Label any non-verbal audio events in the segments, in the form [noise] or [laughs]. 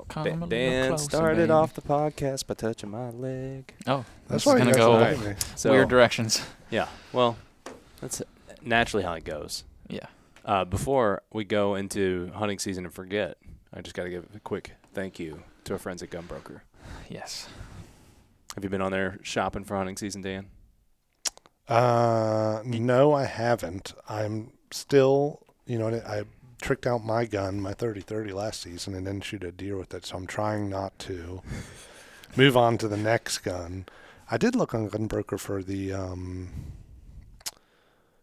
Oh, Come Da- Dan started baby. off the podcast by touching my leg. Oh, That's this is why gonna go guys like me. So weird directions. yeah, well, that's naturally how it goes. Yeah. Uh, before we go into hunting season and forget, I just got to give a quick thank you to our friends at Gunbroker. Yes. Have you been on there shopping for hunting season, Dan? Uh, no, I haven't. I'm still, you know, I tricked out my gun, my 30-30 last season, and didn't shoot a deer with it. So I'm trying not to [laughs] move on to the next gun. I did look on Gunbroker for the um,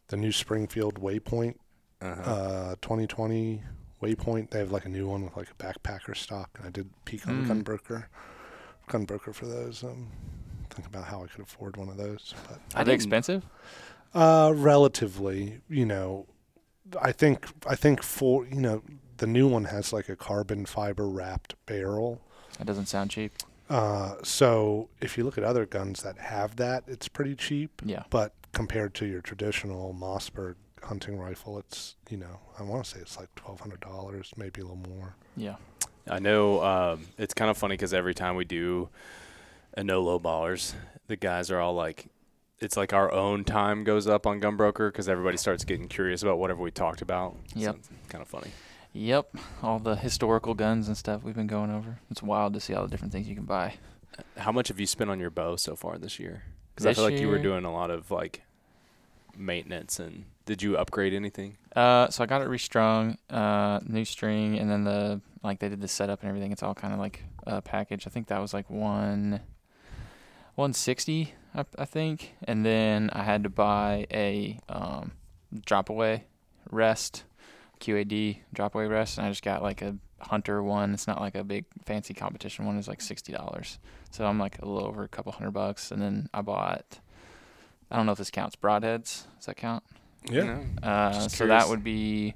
the new Springfield Waypoint Uh-huh. uh, 2020 Waypoint. They have like a new one with like a backpacker stock. And I did peek on Mm. Gunbroker, Gunbroker for those. Um, think about how I could afford one of those, but. Are they expensive? Uh, relatively, you know, I think I think for you know the new one has like a carbon fiber wrapped barrel. That doesn't sound cheap. Uh, so if you look at other guns that have that, it's pretty cheap. Yeah. But compared to your traditional Mossberg hunting rifle, it's you know I want to say it's like twelve hundred dollars, maybe a little more. Yeah. I know um, it's kind of funny because every time we do a no low ballers, the guys are all like, it's like our own time goes up on Gunbroker because everybody starts getting curious about whatever we talked about. Yep. kind of funny. Yep. All the historical guns and stuff we've been going over. It's wild to see all the different things you can buy. How much have you spent on your bow so far this year? Because I feel like you were doing a lot of like maintenance and did you upgrade anything? Uh, so I got it restrung, uh, new string, and then the like they did the setup and everything. It's all kind of like a package. I think that was like one, one sixty, I, I think, and then I had to buy a um, drop away rest, QAD drop away rest, and I just got like a hunter one. It's not like a big fancy competition one. It's like sixty dollars. So I'm like a little over a couple hundred bucks, and then I bought. I don't know if this counts broadheads. Does that count? Yeah. Uh, so that would be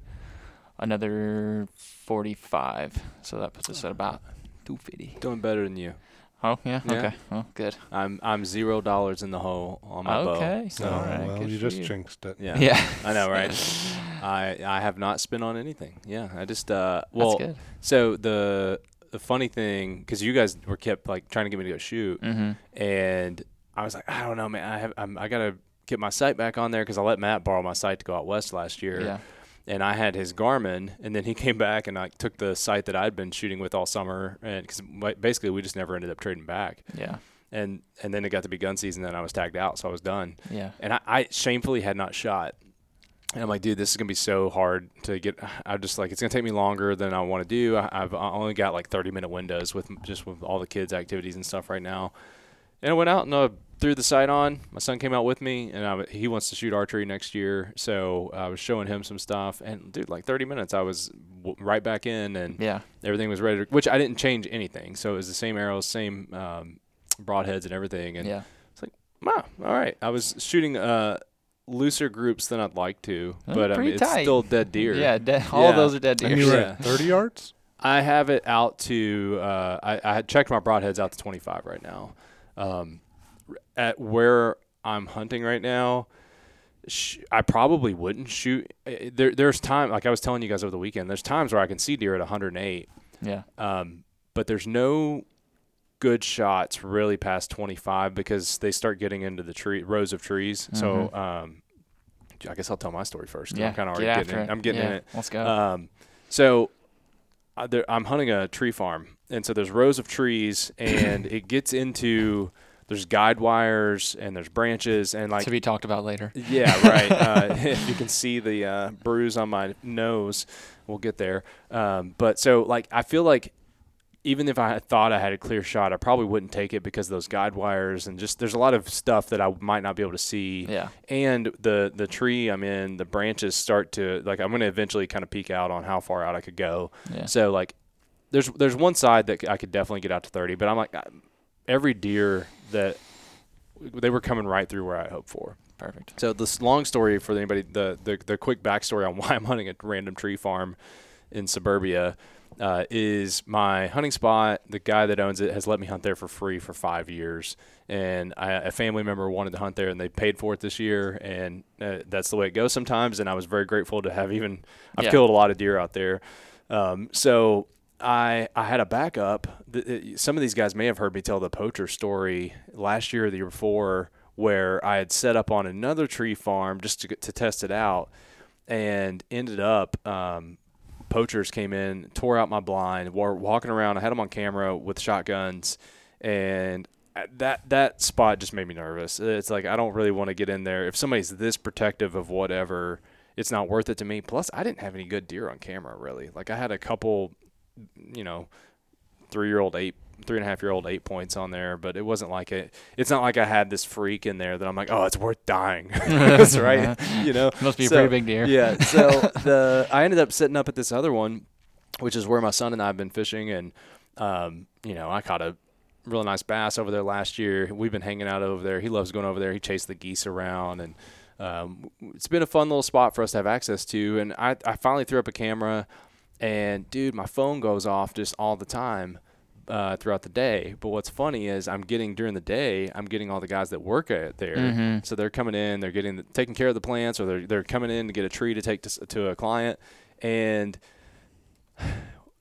another 45. So that puts us at about 250. Doing better than you. Oh, yeah? Yeah. Okay. Well, good. I'm I'm zero dollars in the hole on my bow. Okay. So All right, well, you just you. jinxed it. yeah. Yeah. I know, right? [laughs] I I have not spent on anything. Yeah, I just uh That's well good. so the the funny thing because you guys were kept like trying to get me to go shoot Mm-hmm. and I was like I don't know man I have I'm, I gotta get my sight back on there because I let Matt borrow my sight to go out west last year Yeah. And I had his Garmin, and then he [laughs] came back and I took the sight that I'd been shooting with all summer, and because basically we just never ended up trading back, Yeah. and and then it got to be gun season, and I was tagged out, so I was done, Yeah. and I, I shamefully had not shot, and I'm like, dude, this is gonna be so hard to get. [sighs] I'm just like it's gonna take me longer than I want to do. I, I've only got like 30 minute windows with just with all the kids' activities and stuff right now, and I went out and I threw the sight on. My son came out with me, and I, he wants to shoot archery next year, so I was showing him some stuff. And dude, like 30 minutes, I was w- right back in, and Yeah. everything was ready. To, which I didn't change anything, so it was the same arrows, same um, broadheads, and everything. And Yeah. It's like, wow, all right, I was shooting uh, looser groups than I'd like to, Oh, but I pretty mean, it's tight. still dead deer. Yeah. Dead, [laughs] all Yeah. those are dead deer. And you were Yeah. at 30 yards? I have it out to. Uh, I, I had checked my broadheads out to 25 right now. Um, r- at where I'm hunting right now, sh- I probably wouldn't shoot. There, there's time, like I was telling you guys over the weekend. There's times where I can see deer at 108, Yeah. um, but there's no good shots really past 25 because they start getting into the tree rows of trees. So. Um, I guess I'll tell my story first. Yeah. I'm kind of already after getting in. it. I'm getting yeah. in it. Let's go. Um, so there, I'm hunting a tree farm, and so there's rows of trees, and it gets into there's guide wires and there's branches and like to be talked about later. yeah, right. [laughs] Uh, [laughs] if you can see the uh, bruise on my nose, we'll get there. Um, but so, like, I feel like even if I thought I had a clear shot, I probably wouldn't take it because of those guide wires and just there's a lot of stuff that I might not be able to see. Yeah. And the the tree I'm in, the branches start to like I'm going to eventually kind of peek out on how far out I could go. Yeah. So like, there's there's one side that I could definitely get out to 30, but I'm like every deer that they were coming right through where I hoped for. Perfect. So this long story for anybody, the, the the quick backstory on [laughs] why I'm hunting a random tree farm in suburbia uh, is my hunting spot. The guy that owns it has let me hunt there for free for five years, and I, a family member wanted to hunt there, and they paid for it this year, and uh, that's the way it goes sometimes. And I was very grateful to have even I've Yeah. killed a lot of deer out there. Um, so I I had a backup. Some of these guys may have heard me tell the poacher story last year or the year before, where I had set up on another tree farm just to to test it out, and ended up. Um, poachers came in, tore out my blind, were walking around. I had them on camera with shotguns, and that that spot just made me nervous. It's like I don't really want to get in there. If somebody's this protective of whatever, it's not worth it to me. Plus, I didn't have any good deer on camera really. Like I had a couple, you know, three year old eight. Three and a half year old eight points on there, but it wasn't like it. It's not like I had this freak in there that I'm like, oh, it's worth dying. [laughs] That's [laughs] right. You know, Must be a pretty big deer. yeah. So [laughs] the I ended up sitting up at this other one, which is where my son and I have been fishing, and um, you know, I caught a really nice bass over there last year. We've been hanging out over there. He loves going over there. He chased the geese around, and um, it's been a fun little spot for us to have access to. And I, I finally threw up a camera, and dude, my phone goes off just all the time. Uh, throughout the day, but what's funny is I'm getting during the day. I'm getting all the guys that work at there, Mhm. so they're coming in, they're getting taking care of the plants, or they're they're coming in to get a tree to take to, to a client, and [sighs]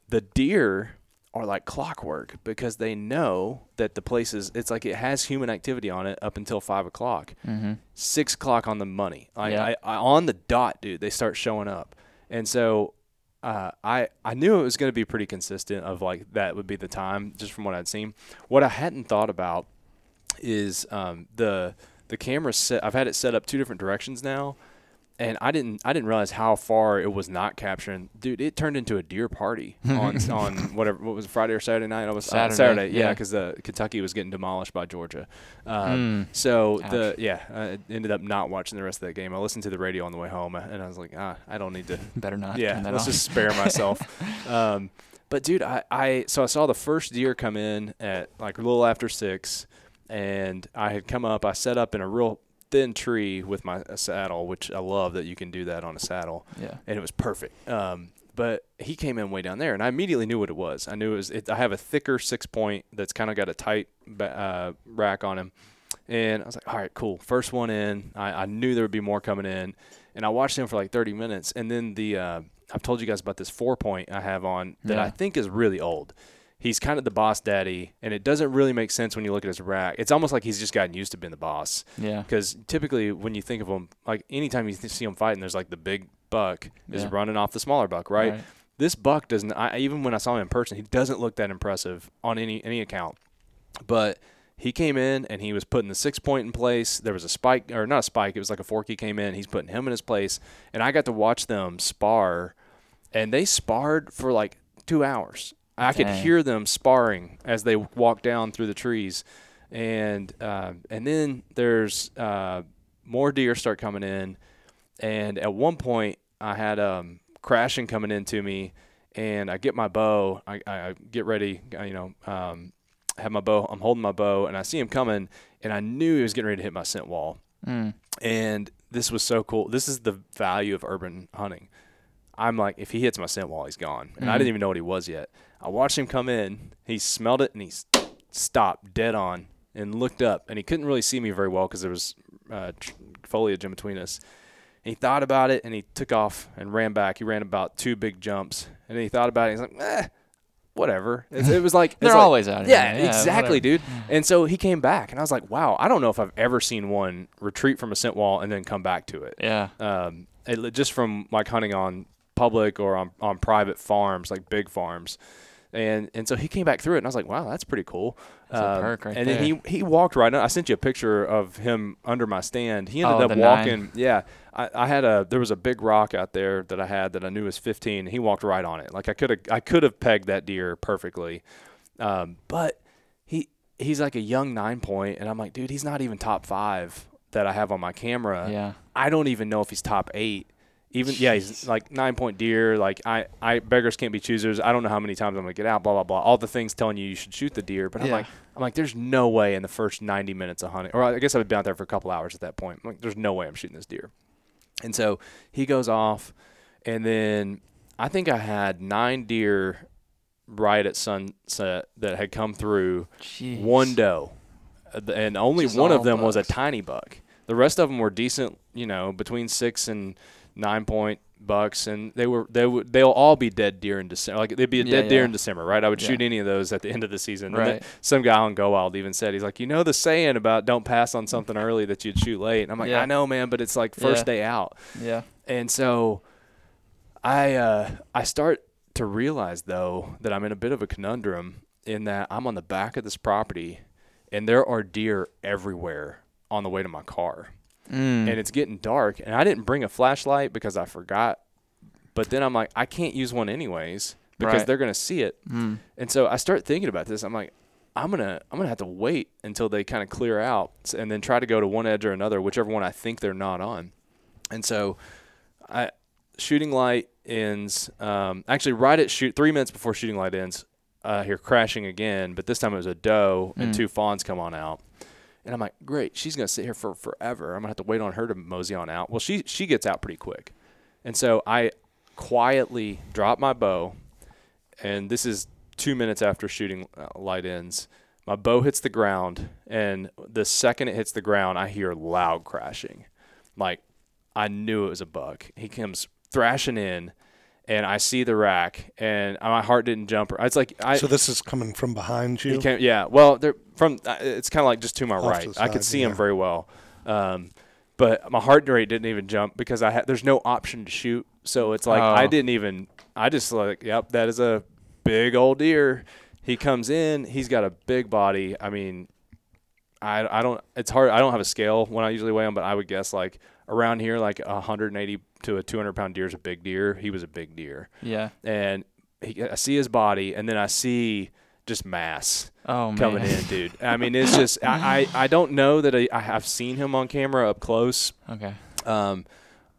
the deer are like clockwork because they know that the place is it's like it has human activity on it up until five o'clock Mm-hmm. six o'clock on the money like Yeah. I, I on the dot dude they start showing up and so uh, I I knew it was going to be pretty consistent of like that would be the time just from what I'd seen. What I hadn't thought about is um, the the camera set I've had it set up two different directions now and I didn't I didn't realize how far it was not capturing. Dude, it turned into a deer party on [laughs] on whatever what was it, Friday or Saturday night. I was Saturday, uh, Saturday, yeah, yeah. because the Kentucky was getting demolished by Georgia. Um, Mm. So Ouch. the yeah, I ended up not watching the rest of that game. I listened to the radio on the way home, and I was like, ah, I don't need to [laughs] Better not. yeah, let's on. just spare [laughs] myself. um, but dude, I, I so I saw the first deer come in at like a little after six, and I had come up. I set up in a real thin tree with my saddle, which I love that you can do that on a saddle, yeah. and it was perfect. Um, but he came in way down there, and I immediately knew what it was. I knew it was. It, I have a thicker six point that's kind of got a tight ba- uh, rack on him, and I was like, all right, cool. First one in. I, I knew there would be more coming in, and I watched him for like 30 minutes, and then the uh, I've told you guys about this four point I have on that I think is really old. He's kind of the boss daddy, and it doesn't really make sense when you look at his rack. It's almost like he's just gotten used to being the boss. Yeah. Because typically, when you think of him, like anytime you th- see him fighting, there's like the big buck is Yeah. running off the smaller buck, right? This buck doesn't. I, even when I saw him in person, he doesn't look that impressive on any any account. But he came in and he was putting the six point in place. There was a spike, or not a spike. It was like a fork. He came in. He's putting him in his place, and I got to watch them spar, and they sparred for like two hours. I could hear them sparring as they walked down through the trees, and uh, and then there's uh, more deer start coming in, and at one point I had um, crashing coming into me, and I get my bow, I, I get ready, I, you know, um, have my bow, I'm holding my bow, and I see him coming, and I knew he was getting ready to hit my scent wall, Mm. and this was so cool. This is the value of urban hunting. I'm like, if he hits my scent wall, he's gone, and I Mhm. didn't even know what he was yet. I watched him come in. He smelled it and he stopped dead on and looked up, and he couldn't really see me very well because there was uh, foliage in between us. And he thought about it and he took off and ran back. He ran about two big jumps, and then he thought about it. He's like, eh, whatever. It, it was like [laughs] it's They're like- always out here. yeah, man. exactly, whatever. dude. And so he came back, and I was like, wow, I don't know if I've ever seen one retreat from a scent wall and then come back to it. Yeah. Um, it, just from like hunting on public or on, on private farms, like big farms. And and so he came back through it, and I was like, wow, that's pretty cool. That's a Um, perk right and then he he walked right. I sent you a picture of him under my stand. He ended Oh, up the nine. walking. Yeah, I, I had a there was a big rock out there that I had that I knew was 15. He walked right on it. Like I could have I could have pegged that deer perfectly, um, but he he's like a young nine point, and I'm like, dude, he's not even top five that I have on my camera. Yeah. I don't even know if he's top eight. Even yeah, he's like nine point deer. Like I, I beggars can't be choosers. I don't know how many times I'm gonna get out. Blah blah blah. All the things telling you you should shoot the deer, but I'm like, I'm like, there's no way in the first 90 minutes of hunting, or I guess I've been out there for a couple hours at that point. I'm like, there's no way I'm shooting this deer. And so he goes off, and then I think I had nine deer right at sunset that had come through Jeez. one doe, Uh, and only Just one of them was a tiny buck. The rest of them were decent, you know, between six and nine point bucks, and they were they would they'll all be dead deer in December. Like they'd be a Yeah, dead deer in December, right? I would Yeah. shoot any of those at the end of the season. And Right. some guy on Go Wild even said he's like, you know the saying about don't pass on something early that you'd shoot late. And I'm like, Yeah. I know, man, but it's like first Yeah. day out. Yeah. And so I uh, I start to realize though that I'm in a bit of a conundrum in that I'm on the back of this property and there are deer everywhere on the way to my car. Mm. And it's getting dark and I didn't bring a flashlight because I forgot. But then I'm like I can't use one anyways because Right. they're going to see it. Mm. And so I start thinking about this. I'm like, I'm gonna I'm gonna have to wait until they kind of clear out, and then try to go to one edge or another, whichever one I think they're not on. And so, I shooting light ends. Um, actually, right at shoot three minutes before shooting light ends, uh, here crashing again. But this time it was a doe and Mm. two fawns come on out. And I'm like, great, she's gonna sit here for forever. I'm gonna have to wait on her to mosey on out. Well, she she gets out pretty quick, and so I quietly drop my bow, and this is two minutes after shooting uh, light ends. My bow hits the ground, and the second it hits the ground, I hear loud crashing. Like I knew it was a buck. He comes thrashing in, and I see the rack, and my heart didn't jump. It's like I. so this is coming from behind you. Came, yeah. Well, they're from. uh, It's kind of like just to my Off right. to the I could side, see him yeah. very well, um, but my heart rate didn't even jump because I had. There's no option to shoot, so it's like I Oh. didn't even. I just like, yep, that is a big old deer. He comes in. He's got a big body. I mean, I I don't. It's hard. I don't have a scale when I usually weigh him, but I would guess like around here, like 180 to a 200 pound deer is a big deer. He was a big deer Yeah. and he, I see his body, and then I see just mass Oh man. coming in, dude. I mean, it's just I, I, I don't know that I, I have seen him on camera up close. Okay. Um,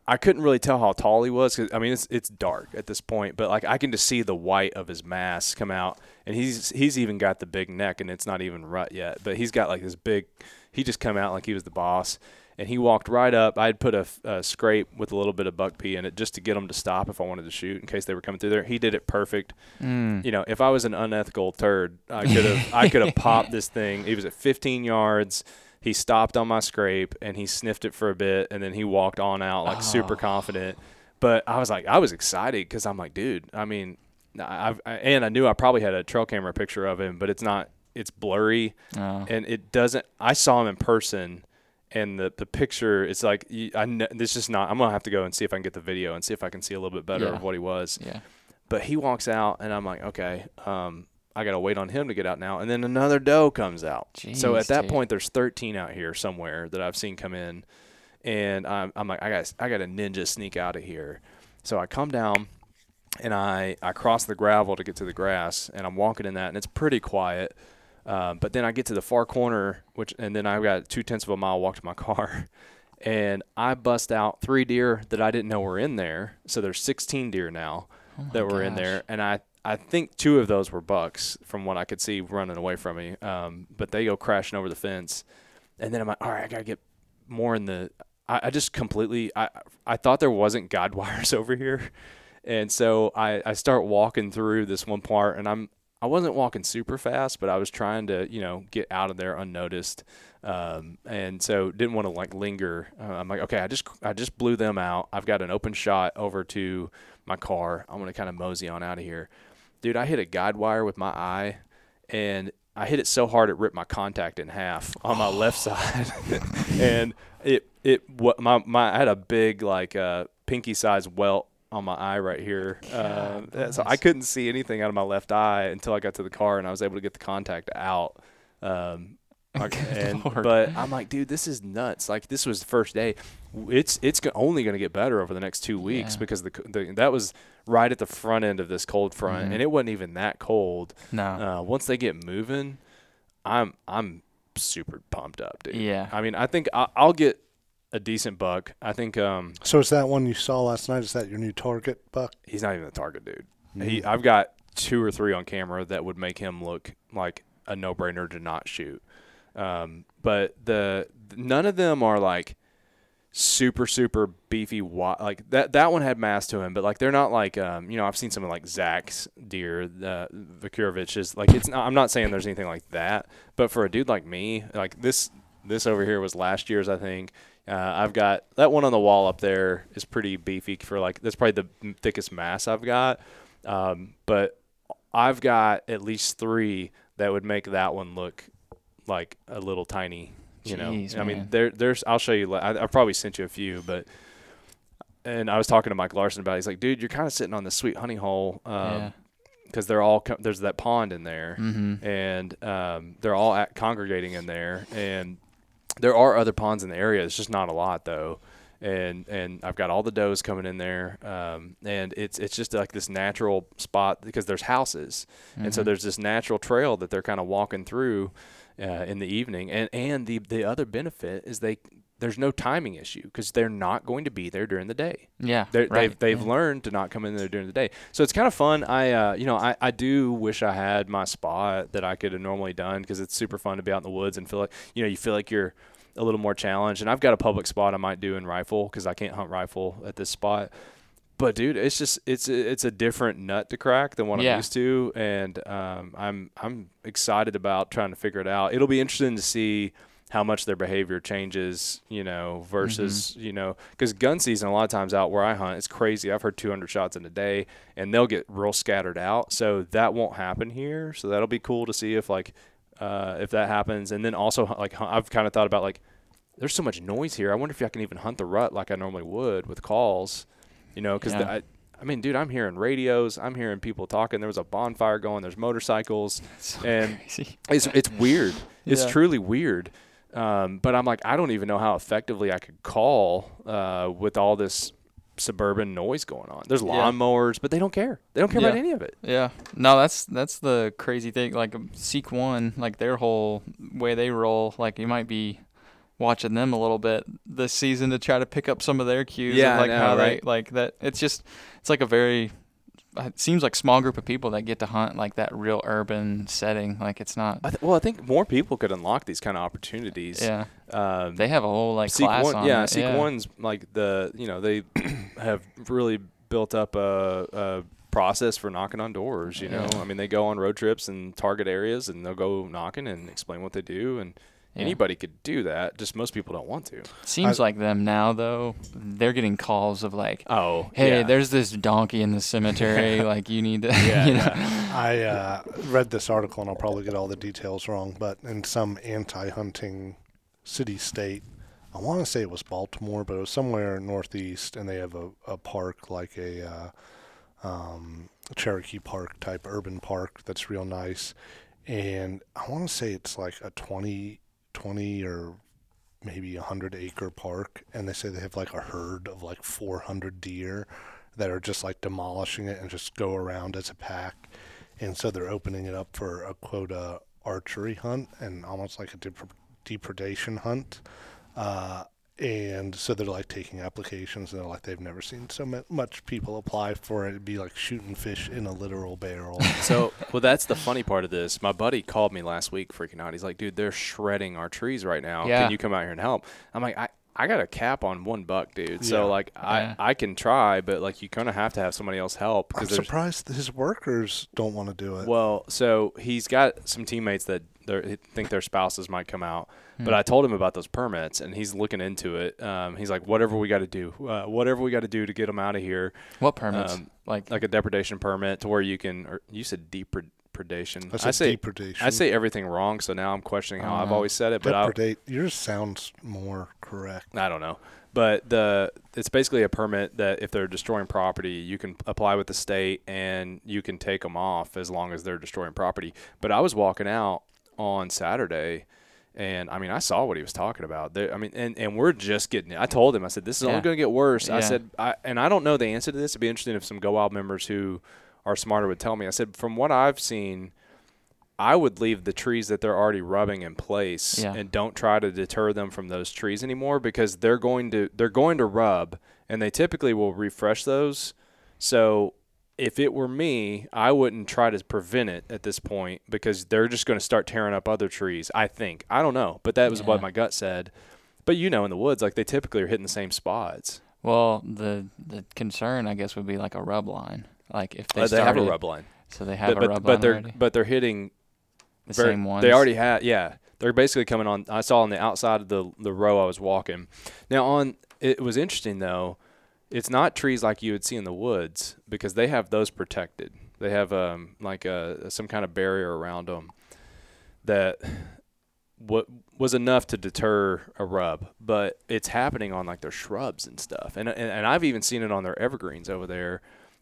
I couldn't really tell how tall he was 'cause, I mean it's it's dark at this point, but like I can just see the white of his mass come out, and he's he's even got the big neck, and it's not even rut yet, but he's got like this big. He just come out like he was the boss, and he walked right up. I'd put a scrape with a little bit of buck pee in it just to get him to stop if I wanted to shoot in case they were coming through there. He did it perfect Mm. you know, if I was an unethical turd, I could have I could have popped this thing. He was at 15 yards. He stopped on my scrape and he sniffed it for a bit and then he walked on out like super Oh. confident. But I was like, I was excited because I'm like, dude. I mean, I've I, and I knew I probably had a trail camera picture of him, but it's not. It's blurry Oh. and it doesn't. I saw him in person. And the, the picture, it's like I know, this is not. I'm gonna have to go and see if I can get the video and see if I can see a little bit better Yeah. of what he was yeah. but he walks out and I'm like, okay, um, I gotta wait on him to get out now. And then another doe comes out. so at that dude. point, there's 13 out here somewhere that I've seen come in, and I'm, I'm like, I got I got a ninja sneak out of here. So I come down and I I cross the gravel to get to the grass, and I'm walking in that, and it's pretty quiet. Um, but then I get to the far corner, which and then I've got two tenths of a mile walk to my [laughs] car, and I bust out three deer that I didn't know were in there. So there's 16 deer now Oh that were in there, and I I think two of those were bucks from what I could see running away from me. Um, but they go crashing over the fence, and then I'm like, all right, I gotta get more in the. I, I just completely I I thought there wasn't guide [laughs] wires over here, and so I I start walking through this one part, and I'm I wasn't walking super fast, but I was trying to you know get out of there unnoticed. Um, and so didn't want to like linger. Uh, I'm like, okay, I just I just blew them out. I've got an open shot over to my car. I'm gonna kind of mosey on out of here, dude. I hit a guide wire with my eye, and I hit it so hard it ripped my contact in half on my [gasps] left side, [laughs] and it it what my my I had a big like uh, pinky size welt on my eye right here. Uh, God so I couldn't see anything out of my left eye until I got to the car and I was able to get the contact out. Um, [laughs] and but I'm like, dude, this is nuts. Like this was the first day. It's it's only going to get better over the next two weeks Yeah. because the, the that was right at the front end of this cold front, Mhm. and it wasn't even that cold. No. Uh, once they get moving, I'm I'm super pumped up, dude. Yeah. I mean, I think I, I'll get a decent buck. I think um, So it's that one you saw last night? Is that your new target buck? he's not even a target dude. Mm-hmm. He, I've got two or three on camera that would make him look like a no-brainer to not shoot. Um, but the none of them are like super super beefy. Like that that one had mass to him, but like they're not like um, you know I've seen something like Zach's deer, uh, Vakurovich is like it's. Not, I'm not saying there's anything like that, but for a dude like me, like this this over here was last year's I think. Uh, I've got that one on the wall up there is pretty beefy for like that's probably the thickest mass I've got. Um, but I've got at least three that would make that one look like a little tiny. You Jeez, know, I mean, man. there, there's. I'll show you. I, I probably sent you a few, but. And I was talking to Mike Larson about. it. He's like, dude, you're kind of sitting on the sweet honey hole. Um, Yeah. because they're all there's that pond in there, Mhm. and um, they're all at congregating in there, and there are other ponds in the area. It's just not a lot though, and and I've got all the does coming in there, um, and it's it's just like this natural spot because there's houses, and so there's this natural trail that they're kind of walking through uh, in the evening, and and the the other benefit is they there's no timing issue because they're not going to be there during the day. Yeah. They're, right. They've they've yeah. learned to not come in there during the day, so it's kind of fun. I uh, you know I, I do wish I had my spot that I could have normally done because it's super fun to be out in the woods and feel like you know you feel like you're a little more challenged. And I've got a public spot I might do in rifle because I can't hunt rifle at this spot. But dude, it's just it's it's a different nut to crack than what Yeah. I'm used to, and um, I'm I'm excited about trying to figure it out. It'll be interesting to see how much their behavior changes, you know, versus you know, because gun season a lot of times out where I hunt, it's crazy. I've heard 200 shots in a day, and they'll get real scattered out. So that won't happen here. So that'll be cool to see if like uh, if that happens, and then also like I've kind of thought about like there's so much noise here. I wonder if I can even hunt the rut like I normally would with calls, you know, because Yeah. I. I mean, dude, I'm hearing radios. I'm hearing people talking. There was a bonfire going. There's motorcycles, So and crazy. it's it's weird. It's Yeah. truly weird. Um, but I'm like, I don't even know how effectively I could call uh, with all this suburban noise going on. There's Yeah. lawnmowers, but they don't care. They don't care about any of it. Yeah. No, that's that's the crazy thing. Like um, Seek One, like their whole way they roll, like you might be watching them a little bit this season to try to pick up some of their cues Yeah, of like know, how right? they like that. It's just it's like a very it seems like small group of people that get to hunt like that real urban setting. Like it's not. I th- well, I think more people could unlock these kind of opportunities. Yeah. Um, They have a whole like Seek class one, on yeah, it. Seek yeah. one's like the you know they [clears throat] have really built up a, a process for knocking on doors. You know, I mean they go on road trips and target areas and they'll go knocking and explain what they do and Yeah. anybody could do that. Just most people don't want to. Seems I- like them now though. They're getting calls of like, Oh, "Hey, yeah. there's this donkey in the cemetery. [laughs] like you need to." [laughs] Yeah, you know? I uh, read this article, and I'll probably get all the details wrong, but in some anti-hunting city state, I want to say it was Baltimore, but it was somewhere northeast, and they have a, a park like a uh, um, Cherokee Park type urban park that's real nice, and I want to say it's like a 20, 20 or maybe a hundred acre park, and they say they have like a herd of like four hundred deer that are just like demolishing it and just go around as a pack, and so they're opening it up for a quota archery hunt and almost like a dep- depredation hunt. Uh, and so they're like taking applications and they're like they've never seen so much people apply for it. It'd be like shooting fish in a literal barrel. [laughs] So, well, that's the funny part of this. My buddy called me last week, freaking out. He's like, "Dude, they're shredding our trees right now. Yeah. Can you come out here and help?" I'm like, "I, I got a cap on one buck, dude. Yeah. So like, Yeah. I, I can try, but like, you kind of have to have somebody else help I'm surprised his workers don't want to do it. well, so he's got some teammates that they're- think their spouses might come out, Hmm. but I told him about those permits, and he's looking into it. Um, he's like, whatever we got to do, uh, whatever we got to do to get them out of here, What permits? Um, like, like a depredation permit to where you can, or you said depred, depredation. That's I a say depredation. I say everything wrong, so now I'm questioning how I've Uh, always said it, but I, depredate. Yours sounds more correct. I don't know. But the it's basically a permit that if they're destroying property, you can apply with the state and you can take them off as long as they're destroying property. But I was walking out on Saturday and I mean I saw what he was talking about. There, I mean and, and we're just getting I told him I said this is Yeah. only going to get worse. I said I and I don't know the answer to this. It'd be interesting if some Go Wild members who are smarter would tell me. I said from what I've seen I would leave the trees that they're already rubbing in place Yeah. and don't try to deter them from those trees anymore because they're going to they're going to rub and they typically will refresh those. So if it were me, I wouldn't try to prevent it at this point because they're just going to start tearing up other trees. I think I don't know, but that was what my gut said. But you know, in the woods, like they typically are hitting the same spots. Well, the the concern I guess would be like a rub line. Like if they Uh, They, have a rub line, so they have but, a but, rub but line they're already. but they're hitting the very- same ones. They already had, yeah. They're basically coming on. I saw on the outside of the the row I was walking. Now on it was interesting though. It's not trees like you would see in the woods because they have those protected. They have um like a some kind of barrier around them that what was enough to deter a rub, but it's happening on like their shrubs and stuff. And and, and I've even seen it on their evergreens over there.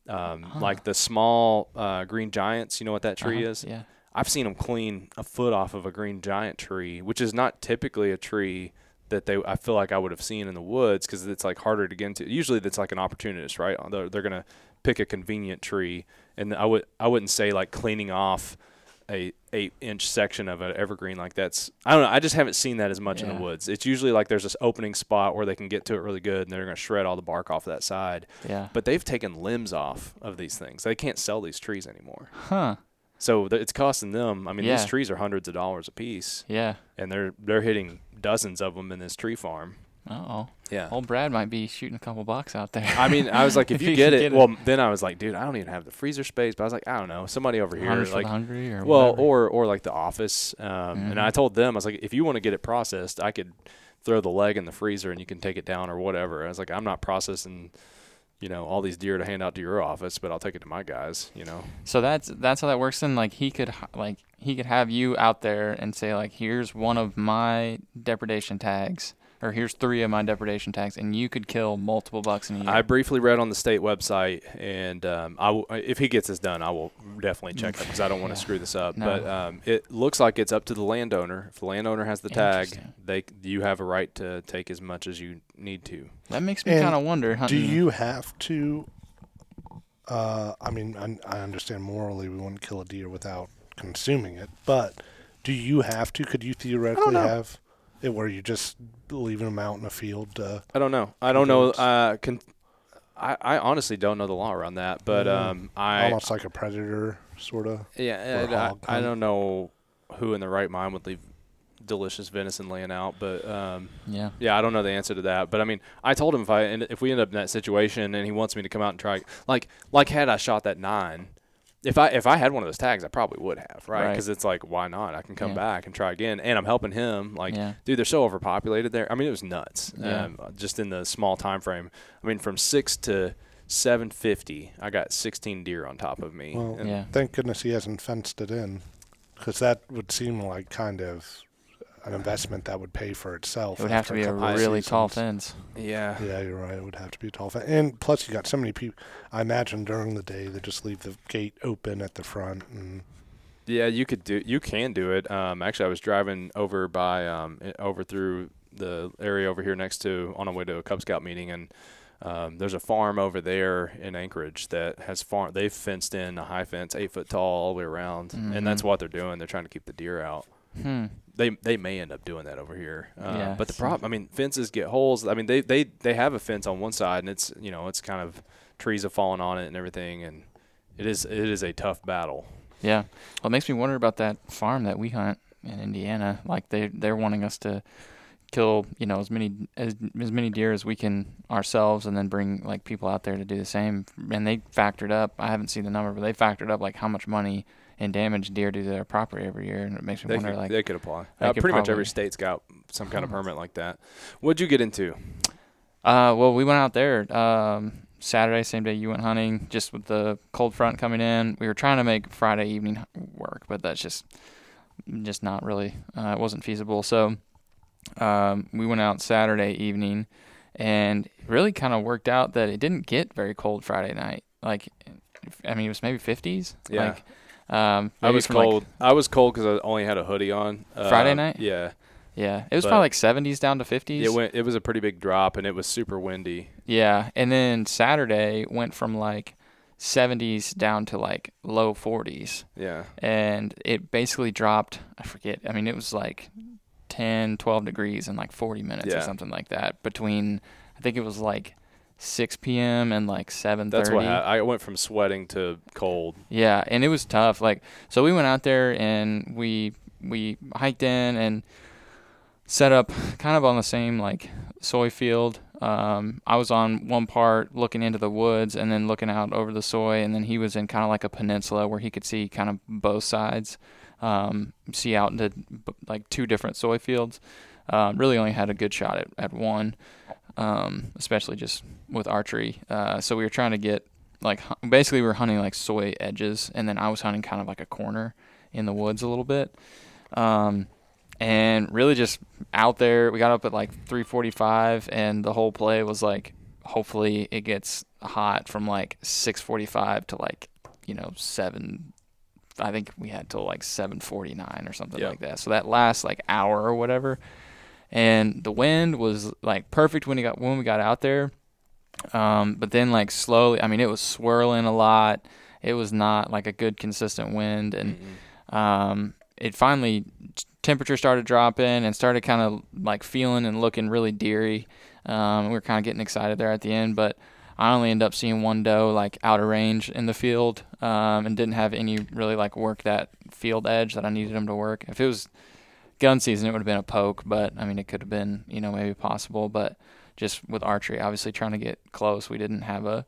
Um, Huh. like the small uh, green giants, you know what that tree Uh-huh, is? Yeah. I've seen them clean a foot off of a green giant tree, which is not typically a tree that they I feel like I would have seen in the woods because it's like harder to get into. Usually, that's like an opportunist, right? They're, they're gonna pick a convenient tree, and I would I wouldn't say like cleaning off a eight inch section of an evergreen like that's I don't know. I just haven't seen that as much in the woods. It's usually like there's this opening spot where they can get to it really good, and they're gonna shred all the bark off of that side. Yeah. But they've taken limbs off of these things. They can't sell these trees anymore. Huh. So th- it's costing them. I mean, Yeah. these trees are hundreds of dollars a piece, Yeah. and they're they're hitting dozens of them in this tree farm. Oh. Yeah. Old Brad might be shooting a couple bucks out there. I mean, I was like, if [laughs] If you you get it, get it. well, then I was like, dude, I don't even have the freezer space. But I was like, I don't know, somebody over here, Hunters like, hungry or well, whatever. or or like the office. Um, And Mhm. I told them, I was like, if you want to get it processed, I could throw the leg in the freezer and you can take it down or whatever. I was like, I'm not processing, you know, all these deer to hand out to your office, but I'll take it to my guys. You know. So that's that's how that works. Then like he could like he could have you out there and say like here's one of my depredation tags or here's three of my depredation tags and you could kill multiple bucks in a year. I briefly read on the state website, and um, I w- if he gets this done, I will definitely check it because I don't want to Yeah. screw this up. No. But um, it looks like it's up to the landowner. If the landowner has the tag, they you have a right to take as much as you need to. that makes me kind of wonder. Do you have to? Uh, I mean, I, I understand morally we wouldn't kill a deer without consuming it, but do you have to? Could you theoretically have it where you just leaving them out in a field? Uh, I don't know. I don't know. Uh, can, I, I honestly don't know the law around that, but Mhm. um, I almost like a predator, sort of. yeah, or a hog I, I don't know who in the right mind would leave delicious venison laying out, but um, Yeah. Yeah, I don't know the answer to that, but I mean, I told him if I if we end up in that situation and he wants me to come out and try, like like had I shot that nine, if I if I had one of those tags, I probably would have, right? Right. Because it's like, why not? I can come Yeah. back and try again, and I'm helping him. Like, Yeah. dude, they're so overpopulated there. I mean, it was nuts. Yeah. Um, just in the small time frame. I mean, from six to seven fifty, I got sixteen deer on top of me. Well, And- Yeah. Thank goodness he hasn't fenced it in, because that would seem like kind of an investment that would pay for itself. It would have to be a couple of really tall fence. yeah. Yeah, you're right. It would have to be a tall fence. And plus, you got so many people. I imagine during the day they just leave the gate open at the front, and Yeah, you could do. You can do it. Um, actually, I was driving over by um, over through the area over here next to on our way to a Cub Scout meeting, and um, there's a farm over there in Anchorage that has farm. They've fenced in a high fence, eight foot tall, all the way around, and that's what they're doing. They're trying to keep the deer out. Hmm. They they may end up doing that over here. Uh, Yeah, but the problem, I mean, fences get holes. I mean, they they they have a fence on one side, and it's you know it's kind of trees have fallen on it and everything, and it is it is a tough battle. Yeah. Well, it makes me wonder about that farm that we hunt in Indiana. Like they they're wanting us to kill, you know, as many as as many deer as we can ourselves, and then bring like people out there to do the same. And they factored up. I haven't seen the number, but they factored up like how much money and damage deer do to their property every year, and it makes me They wonder could, like. they could apply. they Uh, could pretty much every state's got some kind of permit like that. What'd you get into? Uh, well, we went out there. Um, Saturday, same day you went hunting, just with the cold front coming in. We were trying to make Friday evening work, but that's just just not really. Uh, it wasn't feasible. So um, we went out Saturday evening, and it really kind of worked out that it didn't get very cold Friday night. Like, I mean, it was maybe 50s. Yeah. Like, um, I was from, like, cold. I was cold because I only had a hoodie on. Friday Um, night? Yeah. yeah, it was but- probably like 70s down to 50s. It went. It was a pretty big drop, and it was super windy. Yeah, and then Saturday went from like 70s down to like low 40s, Yeah. and it basically dropped. I forget. I mean, it was like 10, 12 degrees in like 40 minutes or something like that. Between, I think it was like 6 p.m. and like 7:30. That's what ha- I went from sweating to cold. Yeah, and it was tough. Like, so we went out there and we we hiked in and set up kind of on the same like soy field. Um, I was on one part looking into the woods and then looking out over the soy, and then he was in kind of like a peninsula where he could see kind of both sides, um, see out into like two different soy fields. Um, really only had a good shot at, at one, um, especially just with archery. Uh, so we were trying to get like basically we were hunting like soy edges, and then I was hunting kind of like a corner in the woods a little bit. Um, and really just out there, we got up at like 3:45, and the whole play was like, hopefully it gets hot from like 6:45 to like you know seven. I think we had till like 7:49 or something like that. So that last like hour or whatever, and the wind was like perfect when we got when we got out there. Um, but then like slowly, I mean, it was swirling a lot. It was not like a good consistent wind, and um, it finally temperature started dropping and started kind of like feeling and looking really deery. Um, we were kind of getting excited there at the end, but I only ended up seeing one doe like out of range in the field, um, and didn't have any really like work that field edge that I needed him to work. If it was gun season, it would have been a poke, but I mean, it could have been you know maybe possible, but just with archery, obviously trying to get close, we didn't have a.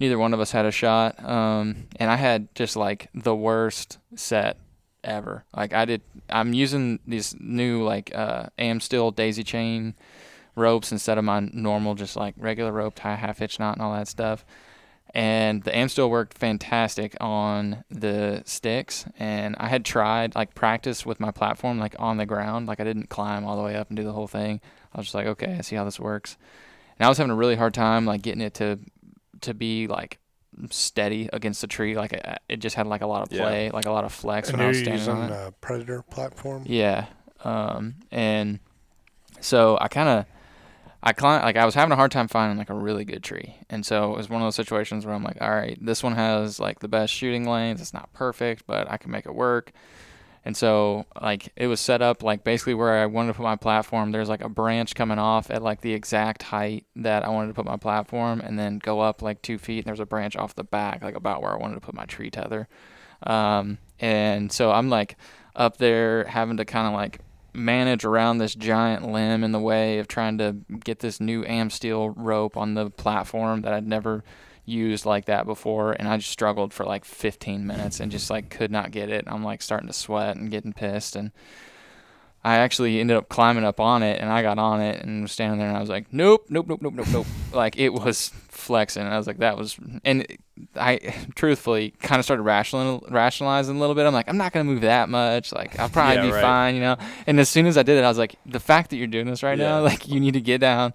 Neither one of us had a shot, um, and I had just like the worst set ever. Like I did, I'm using these new like uh, Amsteel daisy chain ropes instead of my normal just like regular rope tie half hitch knot and all that stuff. And the Amsteel worked fantastic on the sticks. And I had tried like practice with my platform like on the ground. Like I didn't climb all the way up and do the whole thing. I was just like, okay, I see how this works. And I was having a really hard time like getting it to to be like steady against the tree. Like it, it just had like a lot of Yeah. play, like a lot of flex And when I was standing using on it. a Predator platform. Yeah. Um, and so I kind of, I climbed, like I was having a hard time finding like a really good tree. And so it was one of those situations where I'm like, all right, this one has like the best shooting lanes. It's not perfect, but I can make it work. And so like it was set up like basically where I wanted to put my platform. There's like a branch coming off at like the exact height that I wanted to put my platform, and then go up like two feet. And there's a branch off the back, like about where I wanted to put my tree tether. Um, and so I'm like up there having to kind of like manage around this giant limb in the way of trying to get this new Amsteel rope on the platform that I'd never used like that before and I just struggled for like 15 minutes and just like could not get it. I'm like starting to sweat and getting pissed and I actually ended up climbing up on it and I got on it and was standing there and I was like, nope, nope, nope, nope, nope, nope. like it was flexing. And I was like, that was, and I truthfully kind of started rational, rationalizing a little bit. I'm like, I'm not going to move that much. Like I'll probably Yeah, be right. fine, you know? And as soon as I did it, I was like, the fact that you're doing this right now, like you need to get down.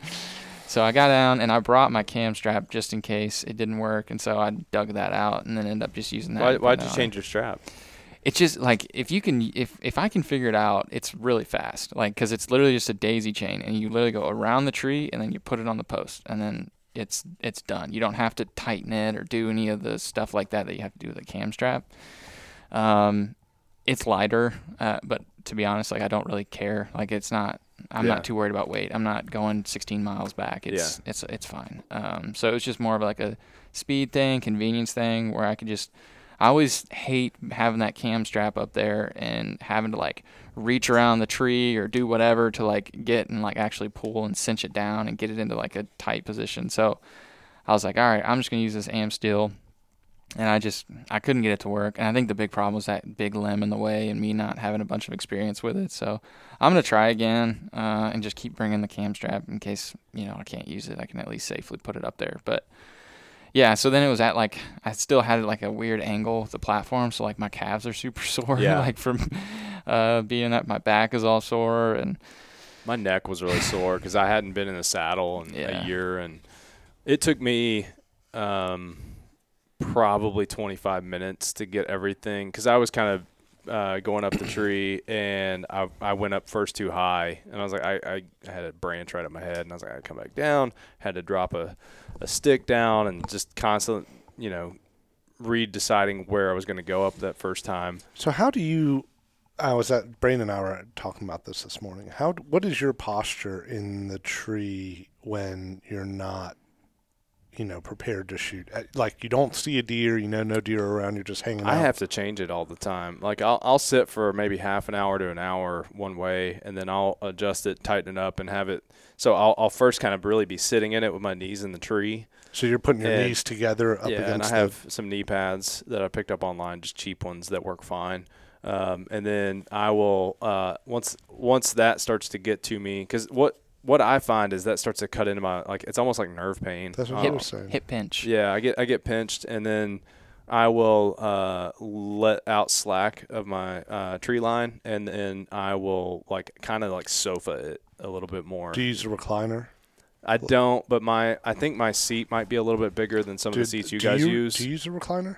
So I got down and I brought my cam strap just in case it didn't work. And so I dug that out and then ended up just using that. Why, why'd you change your strap? It's just like if you can, if if I can figure it out, it's really fast. Like because it's literally just a daisy chain, and you literally go around the tree, and then you put it on the post, and then it's it's done. You don't have to tighten it or do any of the stuff like that that you have to do with a cam strap. Um, it's lighter, uh, but to be honest, like I don't really care. Like it's not. I'm Yeah. not too worried about weight. I'm not going 16 miles back. It's it's it's fine. Um, so it's just more of like a speed thing, convenience thing, where I could just. I always hate having that cam strap up there and having to like reach around the tree or do whatever to like get and like actually pull and cinch it down and get it into like a tight position. So I was like, all right, I'm just gonna use this Amsteel and I just I couldn't get it to work. And I think the big problem was that big limb in the way and me not having a bunch of experience with it. So I'm gonna try again uh, and just keep bringing the cam strap in case you know I can't use it. I can at least safely put it up there. But Yeah, so then it was at like I still had like a weird angle with the platform, so like my calves are super [laughs] sore, Yeah. like from uh, being that my back is all sore, and My neck was really sore because I hadn't been in the saddle in Yeah. a year, and it took me um, probably 25 minutes to get everything because I was kind of uh, going up the tree and I, I went up first too high and I was like I, I, had a branch right at my head and I was like I come back down had to drop a, a stick down and just constant you know re deciding where I was going to go up that first time So how do you? I was at Brayden and I were talking about this this morning. How? What is your posture in the tree when you're not, you know, prepared to shoot? Uh, Like you don't see a deer, you know, no deer around. You're just hanging. I out. have to change it all the time. Like I'll I'll sit for maybe half an hour to an hour one way, and then I'll adjust it, tighten it up, and have it. So I'll I'll first kind of really be sitting in it with my knees in the tree. So you're putting your and- knees together up yeah, and I against have some knee pads that I picked up online, just cheap ones that work fine. Um, and then I will uh, once once that starts to get to me, because what what I find is that starts to cut into my like it's almost like nerve pain. That's what Um, I was saying. hip pinch. yeah, I get I get pinched, and then I will uh, let out slack of my uh, tree line, and then I will like kind of like sofa it a little bit more. Do you use a recliner? I don't, but my I think my seat might be a little bit bigger than some of the seats you guys you, use. Do you use a recliner?